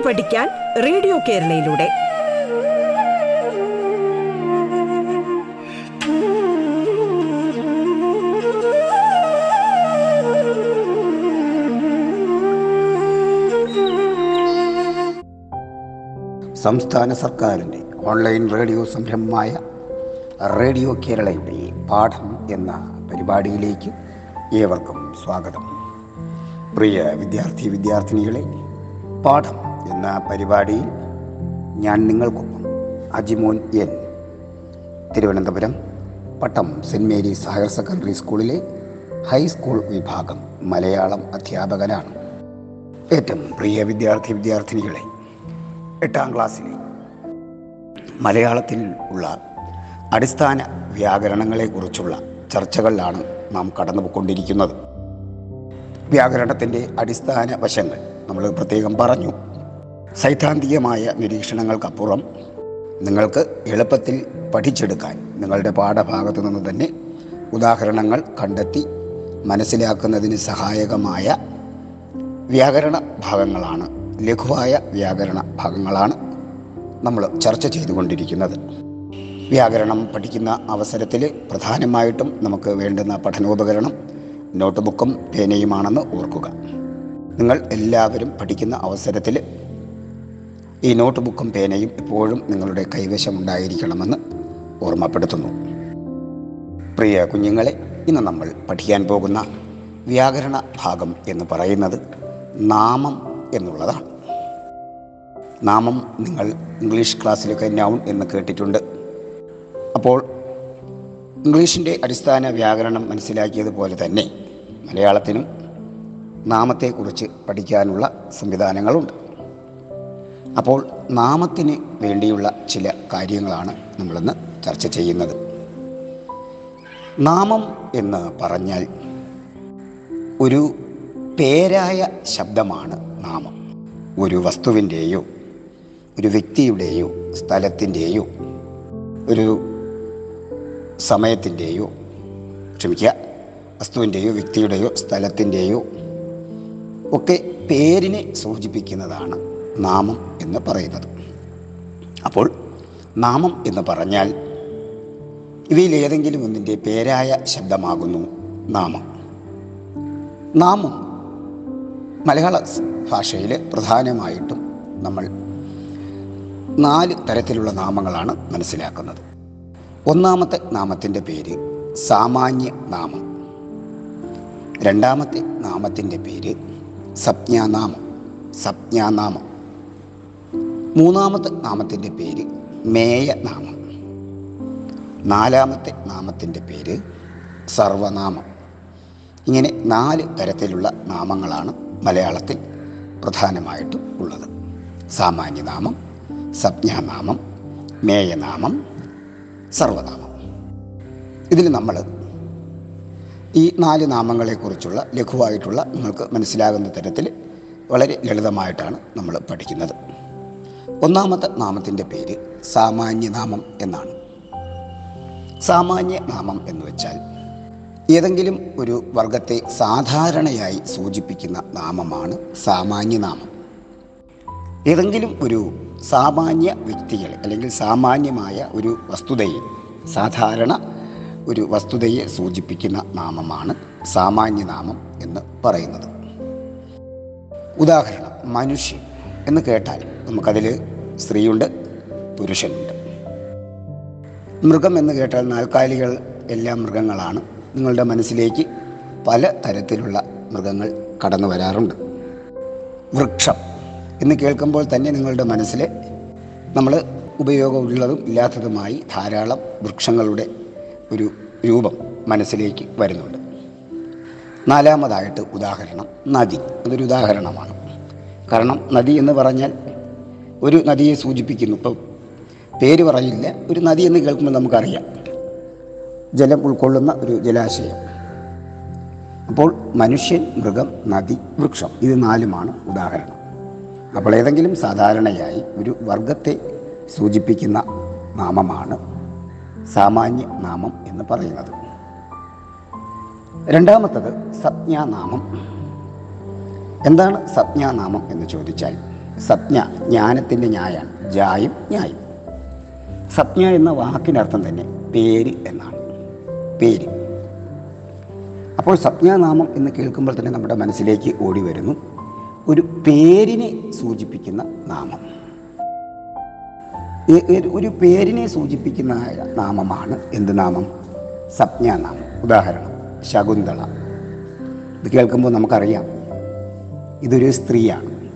കേട്ടു പഠിക്കാൻ റേഡിയോ കേരളയിലൂടെ. സംസ്ഥാന സർക്കാരിന്റെ ഓൺലൈൻ റേഡിയോ സംരംഭമായ റേഡിയോ കേരളയുടെ പാഠം എന്ന പരിപാടിയിലേക്ക് ഏവർക്കും സ്വാഗതം. പ്രിയ വിദ്യാർത്ഥി വിദ്യാർത്ഥിനികളെ പാഠം എന്ന പരിപാടിയിൽ ഞാൻ നിങ്ങൾക്കൊപ്പം Ajimon N. Thiruvananthapuram Pattom saint Mary's higher secondary സ്കൂളിലെ ഹൈസ്കൂൾ വിഭാഗം മലയാളം അധ്യാപകനാണ്. ഏറ്റവും പ്രിയ വിദ്യാർത്ഥി വിദ്യാർത്ഥിനികളെ എട്ടാം ക്ലാസ്സിലെ മലയാളത്തിൽ ഉള്ള അടിസ്ഥാന വ്യാകരണങ്ങളെക്കുറിച്ചുള്ള ചർച്ചകളിലാണ് നാം കടന്നുപോയിക്കൊണ്ടിരിക്കുന്നത്. വ്യാകരണത്തിന്റെ അടിസ്ഥാന വശങ്ങൾ നമ്മൾ പ്രത്യേകം പറഞ്ഞു. സൈദ്ധാന്തികമായ നിരീക്ഷണങ്ങൾക്കപ്പുറം നിങ്ങൾക്ക് എളുപ്പത്തിൽ പഠിച്ചെടുക്കാൻ നിങ്ങളുടെ പാഠഭാഗത്തു നിന്ന് തന്നെ ഉദാഹരണങ്ങൾ കണ്ടെത്തി മനസ്സിലാക്കുന്നതിന് സഹായകമായ വ്യാകരണ ഭാഗങ്ങളാണ്. ലഘുവായ വ്യാകരണ ഭാഗങ്ങളാണ് നമ്മൾ ചർച്ച ചെയ്തുകൊണ്ടിരിക്കുന്നത്. വ്യാകരണം പഠിക്കുന്ന അവസരത്തിൽ പ്രധാനമായിട്ടും നമുക്ക് വേണ്ടുന്ന പഠനോപകരണം നോട്ട് ബുക്കും പേനയുമാണെന്ന് ഓർക്കുക. നിങ്ങൾ എല്ലാവരും പഠിക്കുന്ന അവസരത്തിൽ ഈ നോട്ട് ബുക്കും പേനയും എപ്പോഴും നിങ്ങളുടെ കൈവശം ഉണ്ടായിരിക്കണമെന്ന് ഓർമ്മപ്പെടുത്തുന്നു. പ്രിയ കുഞ്ഞുങ്ങളെ ഇന്ന് നമ്മൾ പഠിക്കാൻ പോകുന്ന വ്യാകരണ ഭാഗം എന്ന് പറയുന്നത് നാമം എന്നുള്ളതാണ്. നാമം നിങ്ങൾ ഇംഗ്ലീഷ് ക്ലാസ്സിലൊക്കെ നൗൺ എന്ന് കേട്ടിട്ടുണ്ട്. അപ്പോൾ ഇംഗ്ലീഷിന്റെ അടിസ്ഥാന വ്യാകരണം മനസ്സിലാക്കിയതുപോലെ തന്നെ മലയാളത്തിനും നാമത്തെക്കുറിച്ച് പഠിക്കാനുള്ള സംവിധാനങ്ങളുണ്ട്. അപ്പോൾ നാമത്തിന് വേണ്ടിയുള്ള ചില കാര്യങ്ങളാണ് നമ്മളിന്ന് ചർച്ച ചെയ്യുന്നത്. നാമം എന്ന് പറഞ്ഞാൽ ഒരു പേരായ ശബ്ദമാണ് നാമം. ഒരു വസ്തുവിന്റെയോ ഒരു വ്യക്തിയുടെയോ സ്ഥലത്തിന്റെയോ ഒരു സമയത്തിന്റെയോ ക്ഷമിക്കുക വസ്തുവിന്റെയോ വ്യക്തിയുടെയോ സ്ഥലത്തിന്റെയോ ഒക്കെ പേരിനെ സൂചിപ്പിക്കുന്നതാണ് നാമം എന്ന് പറയുന്നത്. അപ്പോൾ നാമം എന്ന് പറഞ്ഞാൽ ഇവയിൽ ഏതെങ്കിലും ഒന്നിന്റെ പേരായ ശബ്ദമാകുന്നു നാമം. നാമം മലയാള ഭാഷയിൽ പ്രധാനമായിട്ടും നമ്മൾ നാല് തരത്തിലുള്ള നാമങ്ങളാണ് മനസ്സിലാക്കുന്നത്. ഒന്നാമത്തെ നാമത്തിന്റെ പേര് സാമാന്യ നാമം. രണ്ടാമത്തെ നാമത്തിന്റെ പേര് സപ്ഞാനാമം. സപ്ഞാനാമം. മൂന്നാമത്തെ നാമത്തിന്റെ പേര് മേയ നാമം നാലാമത്തെ നാമത്തിന്റെ പേര് സർവനാമം. ഇങ്ങനെ നാല് തരത്തിലുള്ള നാമങ്ങളാണ് മലയാളത്തിൽ പ്രധാനമായിട്ടും ഉള്ളത്. സാമാന്യനാമം സപ്ഞാനാമം മേയനാമം സർവനാമം. ഇതിൽ നമ്മൾ ഈ നാല് നാമങ്ങളെക്കുറിച്ചുള്ള ലഘുവായിട്ടുള്ള നിങ്ങൾക്ക് മനസ്സിലാകുന്ന തരത്തിൽ വളരെ ലളിതമായിട്ടാണ് നമ്മൾ പഠിക്കുന്നത്. ഒന്നാമത്തെ നാമത്തിന്റെ പേര് സാമാന്യനാമം എന്നാണ്. സാമാന്യ നാമം എന്ന് വെച്ചാൽ ഏതെങ്കിലും ഒരു വർഗത്തെ സാധാരണയായി സൂചിപ്പിക്കുന്ന നാമമാണ് സാമാന്യനാമം. ഏതെങ്കിലും ഒരു സാമാന്യ വ്യക്തികൾ അല്ലെങ്കിൽ സാമാന്യമായ ഒരു വസ്തുതയെ സാധാരണ ഒരു വസ്തുതയെ സൂചിപ്പിക്കുന്ന നാമമാണ് സാമാന്യനാമം എന്ന് പറയുന്നത്. ഉദാഹരണം മനുഷ്യൻ. എന്ന് കേട്ടാൽ നമുക്കതിൽ സ്ത്രീയുണ്ട് പുരുഷനുണ്ട്. മൃഗം എന്ന് കേട്ടാൽ നാൽക്കാലികൾ എല്ലാ മൃഗങ്ങളാണ്. നിങ്ങളുടെ മനസ്സിലേക്ക് പല തരത്തിലുള്ള മൃഗങ്ങൾ കടന്നു വരാറുണ്ട്. വൃക്ഷം എന്ന് കേൾക്കുമ്പോൾ തന്നെ നിങ്ങളുടെ മനസ്സിൽ നമ്മൾ ഉപയോഗമുള്ളതും ഇല്ലാത്തതുമായി ധാരാളം വൃക്ഷങ്ങളുടെ ഒരു രൂപം മനസ്സിലേക്ക് വരുന്നുണ്ട്. നാലാമതായിട്ട് ഉദാഹരണം നദി. അതൊരു ഉദാഹരണമാണ്. കാരണം നദി എന്ന് പറഞ്ഞാൽ ഒരു നദിയെ സൂചിപ്പിക്കുന്നു. ഇപ്പം പേര് പറയില്ല ഒരു നദി എന്ന് കേൾക്കുമ്പോൾ നമുക്കറിയാം. ജലം ഉൾക്കൊള്ളുന്ന ഒരു ജലാശയം. അപ്പോൾ മനുഷ്യൻ മൃഗം നദി വൃക്ഷം ഇത് നാലുമാണ് ഉദാഹരണം. അപ്പോൾ ഏതെങ്കിലും സാധാരണയായി ഒരു വർഗത്തെ സൂചിപ്പിക്കുന്ന നാമമാണ് സാമാന്യ നാമം എന്ന് പറയുന്നത്. രണ്ടാമത്തത് സപ്ഞാനാമം എന്താണ് സത്യാനാമം എന്ന് ചോദിച്ചാൽ സത്യ ജ്ഞാനത്തിന്റെ ന്യായാണ്. ജായും ന്യായും. സത്യ എന്ന വാക്കിനർത്ഥം തന്നെ പേര് എന്നാണ്. പേര്. അപ്പോൾ സത്യാനാമം എന്ന് കേൾക്കുമ്പോൾ തന്നെ നമ്മുടെ മനസ്സിലേക്ക് ഓടി വരുന്നു. ഒരു പേരിനെ സൂചിപ്പിക്കുന്ന നാമം. ഒരു പേരിനെ സൂചിപ്പിക്കുന്ന നാമമാണ് എന്ത് നാമം? സപ്ഞാനാമം ഉദാഹരണം ശകുന്തള. ഇത് കേൾക്കുമ്പോൾ നമുക്കറിയാം ഇതൊരു സ്ത്രീയാണ്.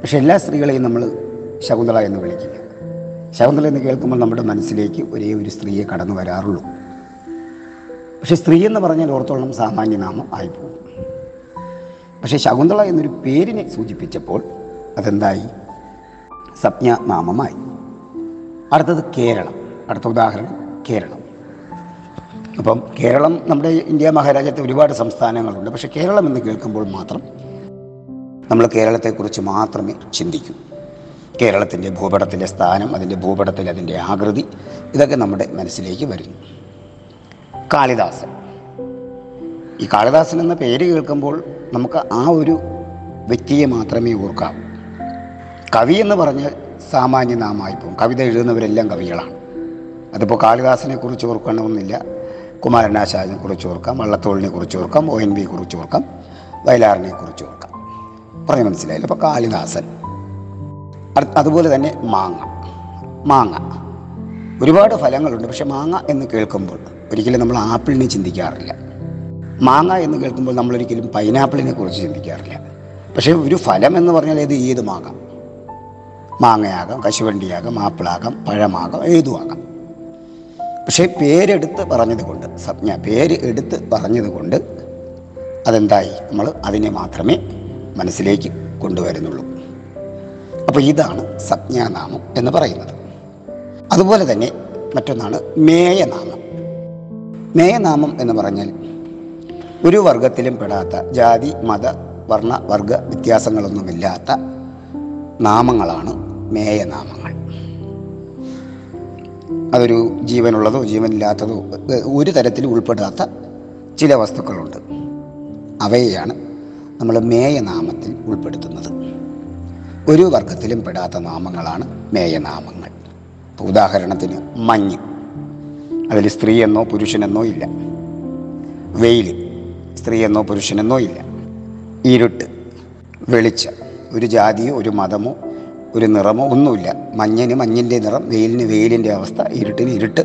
പക്ഷെ എല്ലാ സ്ത്രീകളെയും നമ്മൾ ശകുന്തള എന്ന് വിളിക്കില്ല. ശകുന്തള എന്ന് കേൾക്കുമ്പോൾ നമ്മുടെ മനസ്സിലേക്ക് ഒരേ ഒരു സ്ത്രീയെ കടന്നു വരാറുള്ളൂ. പക്ഷെ സ്ത്രീ എന്ന് പറഞ്ഞാൽ ഓർത്തോളം സാമാന്യനാമം ആയിപ്പോകും. പക്ഷെ ശകുന്തള എന്നൊരു പേരിനെ സൂചിപ്പിച്ചപ്പോൾ അതെന്തായി? സപ്ഞനാമമായി. അടുത്തത് കേരളം. അടുത്ത ഉദാഹരണം കേരളം. അപ്പം കേരളം നമ്മുടെ ഇന്ത്യ മഹാരാജ്യത്തെ ഒരുപാട് സംസ്ഥാനങ്ങളുണ്ട്. പക്ഷെ കേരളം എന്ന് കേൾക്കുമ്പോൾ മാത്രം നമ്മൾ കേരളത്തെക്കുറിച്ച് മാത്രമേ ചിന്തിക്കൂ. കേരളത്തിന്റെ ഭൂപടത്തിന്റെ സ്ഥാനം അതിന്റെ ഭൂപടത്തിൽ അതിന്റെ ആകൃതി ഇതൊക്കെ നമ്മുടെ മനസ്സിലേക്ക് വരുന്നു. കാളിദാസൻ. ഈ കാളിദാസൻ എന്ന പേര് കേൾക്കുമ്പോൾ നമുക്ക് ആ ഒരു വ്യക്തിയെ മാത്രമേ ഓർക്കാവൂ കവി എന്ന് പറഞ്ഞ് സാമാന്യ നാമായിപ്പോവും കവിത എഴുതുന്നവരെല്ലാം കവികളാണ്. അതിപ്പോൾ കാളിദാസനെ കുറിച്ച് ഓർക്കണമെന്നില്ല. കുമാരനാശാരിനെ കുറിച്ച് ഓർക്കാം വള്ളത്തോളിനെ കുറിച്ച് ഓർക്കാം ഒ എൻ വിയെ കുറിച്ച് ഓർക്കാം വയലാറിനെ കുറിച്ച് ഓർക്കാം. പറഞ്ഞ് മനസ്സിലായില്ല. അപ്പോൾ കാളിദാസൻ. അതുപോലെ തന്നെ മാങ്ങ. മാങ്ങ. ഒരുപാട് ഫലങ്ങളുണ്ട്. പക്ഷെ മാങ്ങ എന്ന് കേൾക്കുമ്പോൾ ഒരിക്കലും നമ്മൾ ആപ്പിളിനെ ചിന്തിക്കാറില്ല. മാങ്ങ എന്ന് കേൾക്കുമ്പോൾ നമ്മളൊരിക്കലും പൈനാപ്പിളിനെ കുറിച്ച് ചിന്തിക്കാറില്ല. പക്ഷേ ഒരു ഫലം എന്ന് പറഞ്ഞാൽ ഇത് ഏതുമാകാം മാങ്ങയാകാം കശുവണ്ടിയാകാം ആപ്പിളാകാം പഴമാകാം ഏതുമാകാം. പക്ഷേ പേരെടുത്ത് പറഞ്ഞത് കൊണ്ട് സംജ്ഞ പേര് എടുത്ത് പറഞ്ഞത് കൊണ്ട് അതെന്തായി? നമ്മൾ അതിനെ മാത്രമേ മനസ്സിലേക്ക് കൊണ്ടുവരുന്നുള്ളൂ. അപ്പോൾ ഇതാണ് സംജ്ഞാനാമം എന്ന് പറയുന്നത്. അതുപോലെ തന്നെ മറ്റൊന്നാണ് മേയനാമം. മേയനാമം എന്ന് പറഞ്ഞാൽ ഒരു വർഗത്തിലും പെടാത്ത ജാതി മത വർണ വർഗ വ്യത്യാസങ്ങളൊന്നുമില്ലാത്ത നാമങ്ങളാണ് മേയനാമങ്ങൾ. അതൊരു ജീവനുള്ളതോ ജീവനില്ലാത്തതോ ഒരു തരത്തിൽ ഉൾപ്പെടാത്ത ചില വസ്തുക്കളുണ്ട്. അവയെയാണ് നമ്മൾ മേയനാമത്തിൽ ഉൾപ്പെടുത്തുന്നത്. ഒരു വർഗത്തിലും പെടാത്ത നാമങ്ങളാണ് മേയനാമങ്ങൾ. ഉദാഹരണത്തിന് മഞ്ഞ്. അതിൽ സ്ത്രീയെന്നോ പുരുഷനെന്നോ ഇല്ല. വെയിൽ സ്ത്രീയെന്നോ പുരുഷനെന്നോ ഇല്ല. ഇരുട്ട്. വെളിച്ചം. ഒരു ജാതിയോ ഒരു മതമോ ഒരു നിറമോ ഒന്നുമില്ല. മഞ്ഞിന് മഞ്ഞിന്റെ നിറം വെയിലിന് വെയിലിന്റെ അവസ്ഥ ഇരുട്ടിന് ഇരുട്ട്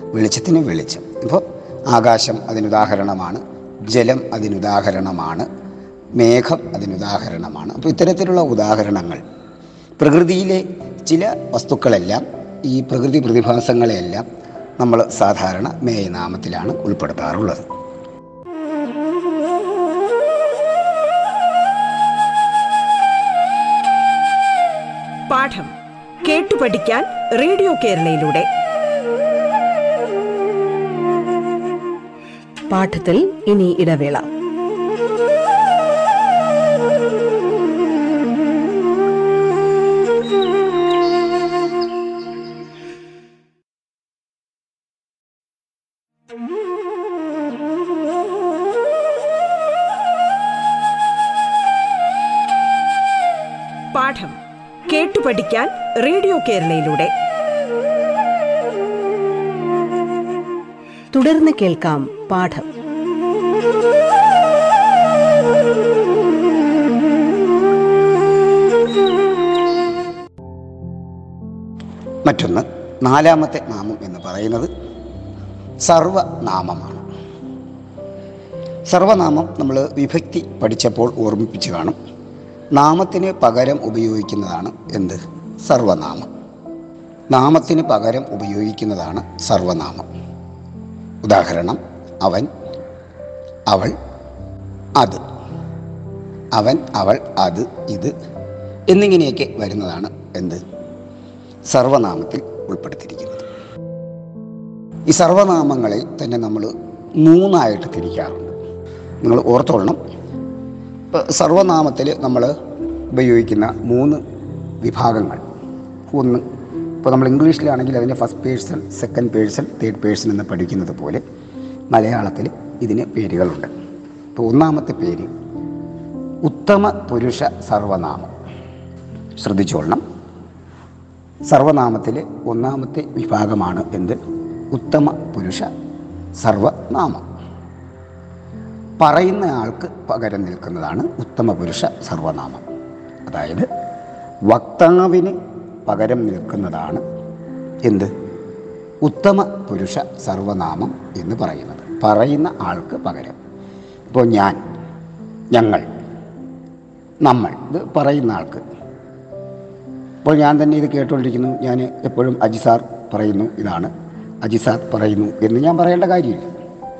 വെളിച്ചത്തിന് വെളിച്ചം. അപ്പോൾ ആകാശം അതിനുദാഹരണമാണ് ജലം അതിനുദാഹരണമാണ്. മേഘം അതിനുദാഹരണമാണ് അപ്പോൾ ഇത്തരത്തിലുള്ള ഉദാഹരണങ്ങൾ പ്രകൃതിയിലെ ചില വസ്തുക്കളെല്ലാം ഈ പ്രകൃതി പ്രതിഭാസങ്ങളെയെല്ലാം നമ്മൾ സാധാരണ മേയനാമത്തിലാണ് ഉൾപ്പെടുത്താറുള്ളത്. പാഠം കേട്ടു പഠിക്കാൻ റേഡിയോ കേരളയിലൂടെ. പാഠത്തിൽ ഇനി ഇടവേള. പഠിക്കാൻ റേഡിയോ കേരളയിലൂടെ. തുടർന്ന് കേൾക്കാം പാഠം. മറ്റൊന്ന് നാലാമത്തെ നാമം എന്ന് പറയുന്നത് സർവനാമമാണ്. സർവനാമം നമ്മൾ വിഭക്തി പഠിച്ചപ്പോൾ ഓർമ്മിപ്പിച്ച് കാണും. നാമത്തിന് പകരം ഉപയോഗിക്കുന്നതാണ് എന്ത്? സർവനാമം. നാമത്തിന് പകരം ഉപയോഗിക്കുന്നതാണ് സർവനാമം. ഉദാഹരണം അവൻ അവൾ അത്. അവൻ അവൾ അത് ഇത് എന്നിങ്ങനെയൊക്കെ വരുന്നതാണ് എന്ത്? സർവനാമത്തിൽ ഉൾപ്പെടുത്തിയിരിക്കുന്നത്. ഈ സർവനാമങ്ങളെ തന്നെ നമ്മൾ മൂന്നായിട്ട് തിരിക്കാറുണ്ട്. നിങ്ങൾ ഓർത്തോളണം. ഇപ്പോൾ സർവനാമത്തിൽ നമ്മൾ ഉപയോഗിക്കുന്ന മൂന്ന് വിഭാഗങ്ങൾ. ഒന്ന് ഇപ്പോൾ നമ്മൾ ഇംഗ്ലീഷിലാണെങ്കിൽ അതിന്റെ first person second person third person എന്ന് പഠിക്കുന്നത് പോലെ മലയാളത്തിൽ ഇതിന് പേരുകളുണ്ട്. ഇപ്പോൾ ഒന്നാമത്തെ പേര് ഉത്തമ പുരുഷ സർവനാമം. ശ്രദ്ധിച്ചോളണം. സർവനാമത്തിലെ ഒന്നാമത്തെ വിഭാഗമാണ് എന്ത്? ഉത്തമ പുരുഷ സർവനാമം. പറയുന്ന ആൾക്ക് പകരം നിൽക്കുന്നതാണ് ഉത്തമപുരുഷ സർവനാമം. അതായത് വക്താവിന് പകരം നിൽക്കുന്നതാണ് എന്ത്? ഉത്തമ പുരുഷ സർവനാമം എന്ന് പറയുന്നത്. പറയുന്ന ആൾക്ക് പകരം. ഇപ്പോൾ ഞാൻ ഞങ്ങൾ നമ്മൾ ഇത് പറയുന്ന ആൾക്ക്. ഇപ്പോൾ ഞാൻ തന്നെ ഇത് കേട്ടുകൊണ്ടിരിക്കുന്നു ഞാൻ എപ്പോഴും അജി സാർ പറയുന്നു ഇതാണ്. അജി സാർ പറയുന്നു എന്ന് ഞാൻ പറയേണ്ട കാര്യമില്ല.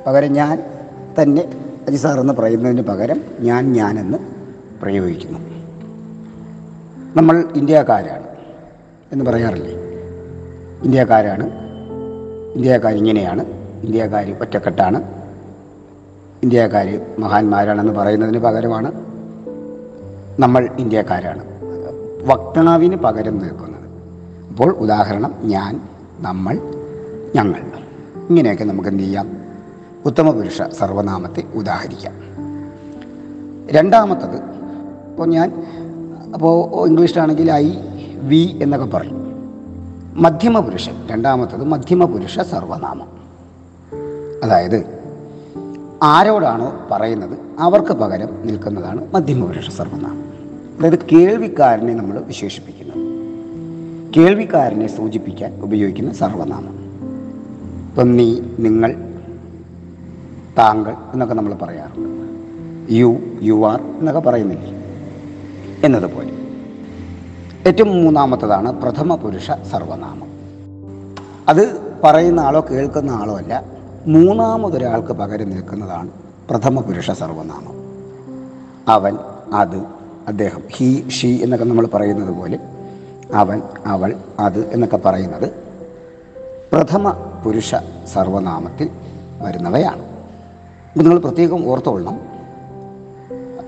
പകരം ഞാൻ തന്നെ അജിസാർ എന്ന് പറയുന്നതിന് പകരം ഞാൻ ഞാനെന്ന് പ്രയോഗിക്കുന്നു. നമ്മൾ ഇന്ത്യക്കാരാണ് എന്ന് പറയാറില്ലേ? ഇന്ത്യക്കാരാണ്. ഇന്ത്യക്കാർ ഇങ്ങനെയാണ്. ഇന്ത്യക്കാർ ഒറ്റക്കെട്ടാണ്. ഇന്ത്യക്കാർ മഹാന്മാരാണെന്ന് പറയുന്നതിന് പകരമാണ് നമ്മൾ ഇന്ത്യക്കാരാണ്. വക്താവിന് പകരം നിൽക്കുന്നത്. അപ്പോൾ ഉദാഹരണം ഞാൻ നമ്മൾ ഞങ്ങൾ. ഇങ്ങനെയൊക്കെ നമുക്ക് എന്ത് ചെയ്യാം? ഉത്തമ പുരുഷ സർവനാമത്തെ ഉദാഹരിക്കാം. രണ്ടാമത്തത് ഇപ്പോൾ ഞാൻ അപ്പോൾ ഇംഗ്ലീഷിലാണെങ്കിൽ ഐ വി എന്നൊക്കെ പറയും മധ്യമ പുരുഷൻ രണ്ടാമത്തത് മധ്യമ പുരുഷ സർവനാമം. അതായത് ആരോടാണോ പറയുന്നത് അവർക്ക് പകരം നിൽക്കുന്നതാണ് മധ്യമപുരുഷ സർവനാമം. അതായത് കേൾവിക്കാരനെ നമ്മൾ വിശേഷിപ്പിക്കുന്നത് കേൾവിക്കാരനെ സൂചിപ്പിക്കാൻ ഉപയോഗിക്കുന്ന സർവനാമം. ഇപ്പം നീ നിങ്ങൾ താങ്കൾ എന്നൊക്കെ നമ്മൾ പറയാറുണ്ട്. യു യു ആർ എന്നൊക്കെ പറയുന്നില്ലേ? എന്നതുപോലെ. ഏറ്റവും മൂന്നാമത്തതാണ് പ്രഥമ പുരുഷ സർവനാമം. അത് പറയുന്ന ആളോ കേൾക്കുന്ന ആളോ അല്ല മൂന്നാമതൊരാൾക്ക് പകരം നിൽക്കുന്നതാണ് പ്രഥമ പുരുഷ സർവനാമം. അവൻ അത് അദ്ദേഹം ഹി ഷീ എന്നൊക്കെ നമ്മൾ പറയുന്നത് പോലെ അവൻ അവൾ അത് എന്നൊക്കെ പറയുന്നത് പ്രഥമ പുരുഷ സർവനാമത്തിൽ വരുന്നവയാണ്. ഇത് നിങ്ങൾ പ്രത്യേകം ഓർത്തോളണം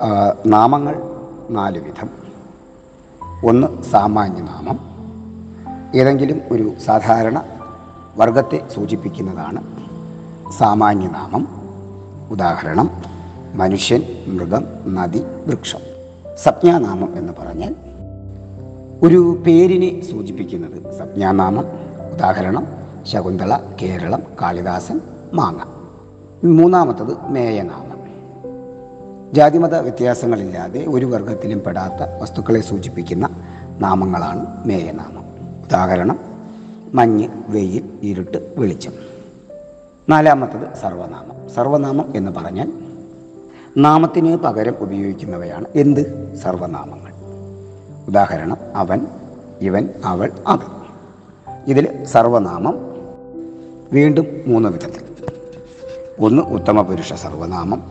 ആ, നാമങ്ങൾ നാല് വിധം. ഒന്ന് സാമാന്യനാമം ഏതെങ്കിലും ഒരു സാധാരണ വർഗത്തെ സൂചിപ്പിക്കുന്നതാണ് സാമാന്യനാമം ഉദാഹരണം മനുഷ്യൻ മൃഗം നദി വൃക്ഷം. സംജ്ഞാനാമം എന്ന് പറഞ്ഞാൽ ഒരു പേരിനെ സൂചിപ്പിക്കുന്നത് സംജ്ഞാനാമം ഉദാഹരണം ശകുന്തള കേരളം കാളിദാസൻ മാങ്ങ. മൂന്നാമത്തത് മേയനാമം ജാതിമത വ്യത്യാസങ്ങളില്ലാതെ ഒരു വർഗത്തിലും പെടാത്ത വസ്തുക്കളെ സൂചിപ്പിക്കുന്ന നാമങ്ങളാണ് മേയനാമം. ഉദാഹരണം മഞ്ഞ് വെയിൽ ഇരുട്ട് വെളിച്ചം. നാലാമത്തത് സർവനാമം. സർവനാമം എന്ന് പറഞ്ഞാൽ നാമത്തിന് പകരം ഉപയോഗിക്കുന്നവയാണ് എന്ത്? സർവനാമങ്ങൾ. ഉദാഹരണം അവൻ ഇവൻ അവൾ അത്. ഇതിൽ സർവനാമം വീണ്ടും മൂന്ന് വിധത്തിൽ. ഒന്ന് ഉത്തമ പുരുഷ സർവനാമം.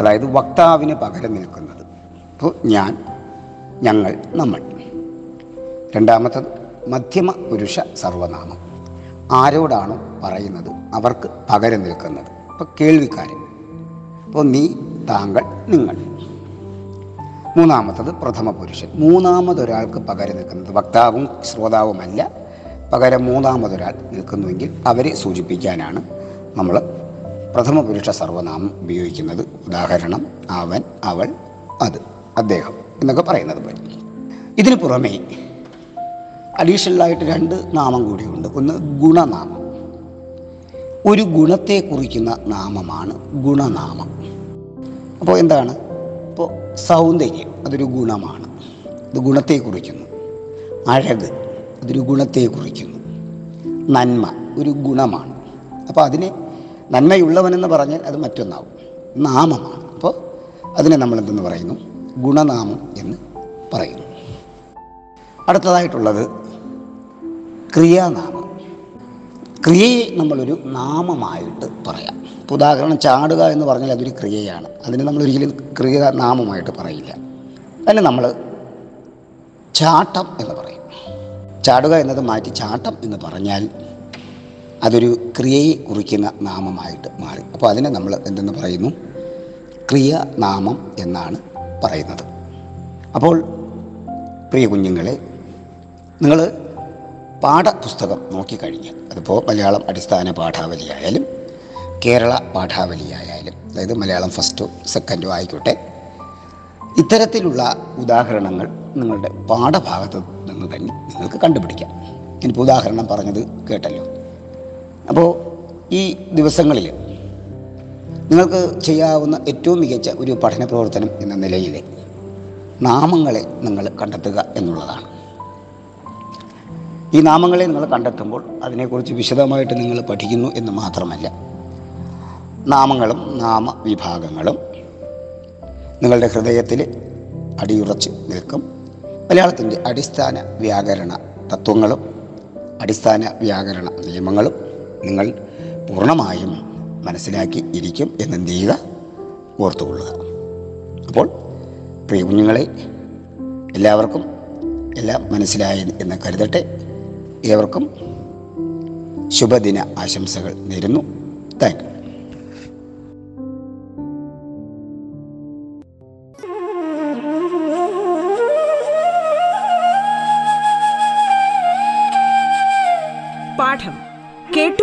അതായത് വക്താവിന് പകരം നിൽക്കുന്നത്. അപ്പോൾ ഞാൻ ഞങ്ങൾ നമ്മൾ. രണ്ടാമത്തത് മധ്യമ പുരുഷ സർവനാമം. ആരോടാണോ പറയുന്നത് അവർക്ക് പകരം നിൽക്കുന്നത്. അപ്പോൾ കേൾവിക്കാരൻ. അപ്പോൾ നീ താങ്കൾ നിങ്ങൾ. മൂന്നാമത്തത് പ്രഥമ പുരുഷൻ. മൂന്നാമതൊരാൾക്ക് പകരം നിൽക്കുന്നത് വക്താവും ശ്രോതാവുമല്ല. പകരം മൂന്നാമതൊരാൾ നിൽക്കുന്നുവെങ്കിൽ അവരെ സൂചിപ്പിക്കാനാണ് നമ്മൾ പ്രഥമ പുരുഷ സർവനാമം ഉപയോഗിക്കുന്നത് ഉദാഹരണം അവൻ അവൾ അത് അദ്ദേഹം എന്നൊക്കെ പറയുന്നത് പോലെ. ഇതിനു പുറമേ അഡീഷണലായിട്ട് രണ്ട് നാമം കൂടിയുണ്ട്. ഒന്ന് ഗുണനാമം. ഒരു ഗുണത്തെ കുറിക്കുന്ന നാമമാണ് ഗുണനാമം. അപ്പോൾ എന്താണ്? ഇപ്പോൾ സൗന്ദര്യം അതൊരു ഗുണമാണ്. ഇത് ഗുണത്തെ കുറിക്കുന്നു. അഴക് അതൊരു ഗുണത്തെ കുറിക്കുന്നു. നന്മ ഒരു ഗുണമാണ്. അപ്പോൾ അതിനെ നന്മയുള്ളവനെന്ന് പറഞ്ഞാൽ അത് മറ്റൊന്നാവും. നാമമാണ്. അപ്പോൾ അതിനെ നമ്മൾ എന്തെന്ന് പറയുന്നു? ഗുണനാമം എന്ന് പറയുന്നു. അടുത്തതായിട്ടുള്ളത് ക്രിയാനാമം. ക്രിയയെ നമ്മളൊരു നാമമായിട്ട് പറയാം. ഇപ്പോൾ ഉദാഹരണം ചാടുക എന്ന് പറഞ്ഞാൽ അതൊരു ക്രിയയാണ്. അതിന് നമ്മൾ ഒരിക്കലും ക്രിയ നാമമായിട്ട് പറയില്ല. അതിന് നമ്മൾ ചാട്ടം എന്ന് പറയും. ചാടുക എന്നത് മാറ്റി ചാട്ടം എന്ന് പറഞ്ഞാൽ അതൊരു ക്രിയയെ കുറിക്കുന്ന നാമമായിട്ട് മാറി. അപ്പോൾ അതിനെ നമ്മൾ എന്തെന്ന് പറയുന്നു? ക്രിയനാമം എന്നാണ് പറയുന്നത്. അപ്പോൾ പ്രിയ കുഞ്ഞുങ്ങളെ നിങ്ങൾ പാഠപുസ്തകം നോക്കിക്കഴിഞ്ഞാൽ അതിപ്പോൾ മലയാളം അടിസ്ഥാന പാഠാവലിയായാലും കേരള പാഠാവലിയായാലും അതായത് മലയാളം ഫസ്റ്റോ സെക്കൻഡോ ആയിക്കോട്ടെ ഇത്തരത്തിലുള്ള ഉദാഹരണങ്ങൾ നിങ്ങളുടെ പാഠഭാഗത്ത് നിന്ന് തന്നെ നിങ്ങൾക്ക് കണ്ടുപിടിക്കാം. ഇനിയിപ്പോൾ ഉദാഹരണം പറഞ്ഞത് കേട്ടല്ലോ. അപ്പോൾ ഈ ദിവസങ്ങളിൽ നിങ്ങൾക്ക് ചെയ്യാവുന്ന ഏറ്റവും മികച്ച ഒരു പഠന പ്രവർത്തനം എന്ന നിലയിൽ നാമങ്ങളെ നിങ്ങൾ കണ്ടെത്തുക എന്നുള്ളതാണ്. ഈ നാമങ്ങളെ നിങ്ങൾ കണ്ടെത്തുമ്പോൾ അതിനെക്കുറിച്ച് വിശദമായിട്ട് നിങ്ങൾ പഠിക്കുന്നു എന്ന് മാത്രമല്ല നാമങ്ങളും നാമവിഭാഗങ്ങളും നിങ്ങളുടെ ഹൃദയത്തിൽ അടിയുറച്ച് നിൽക്കും. മലയാളത്തിന്റെ അടിസ്ഥാന വ്യാകരണ തത്വങ്ങളും അടിസ്ഥാന വ്യാകരണ നിയമങ്ങളും നിങ്ങൾ പൂർണമായും മനസ്സിലാക്കി ഇരിക്കും എന്നെന്ത് ചെയ്യുക ഓർത്തുകൊള്ളുക. അപ്പോൾ പ്രിയ കുഞ്ഞുങ്ങളെ എല്ലാവർക്കും എല്ലാം മനസ്സിലായി എന്ന് കരുതട്ടെ. ഏവർക്കും ശുഭദിന ആശംസകൾ നേരുന്നു. താങ്ക്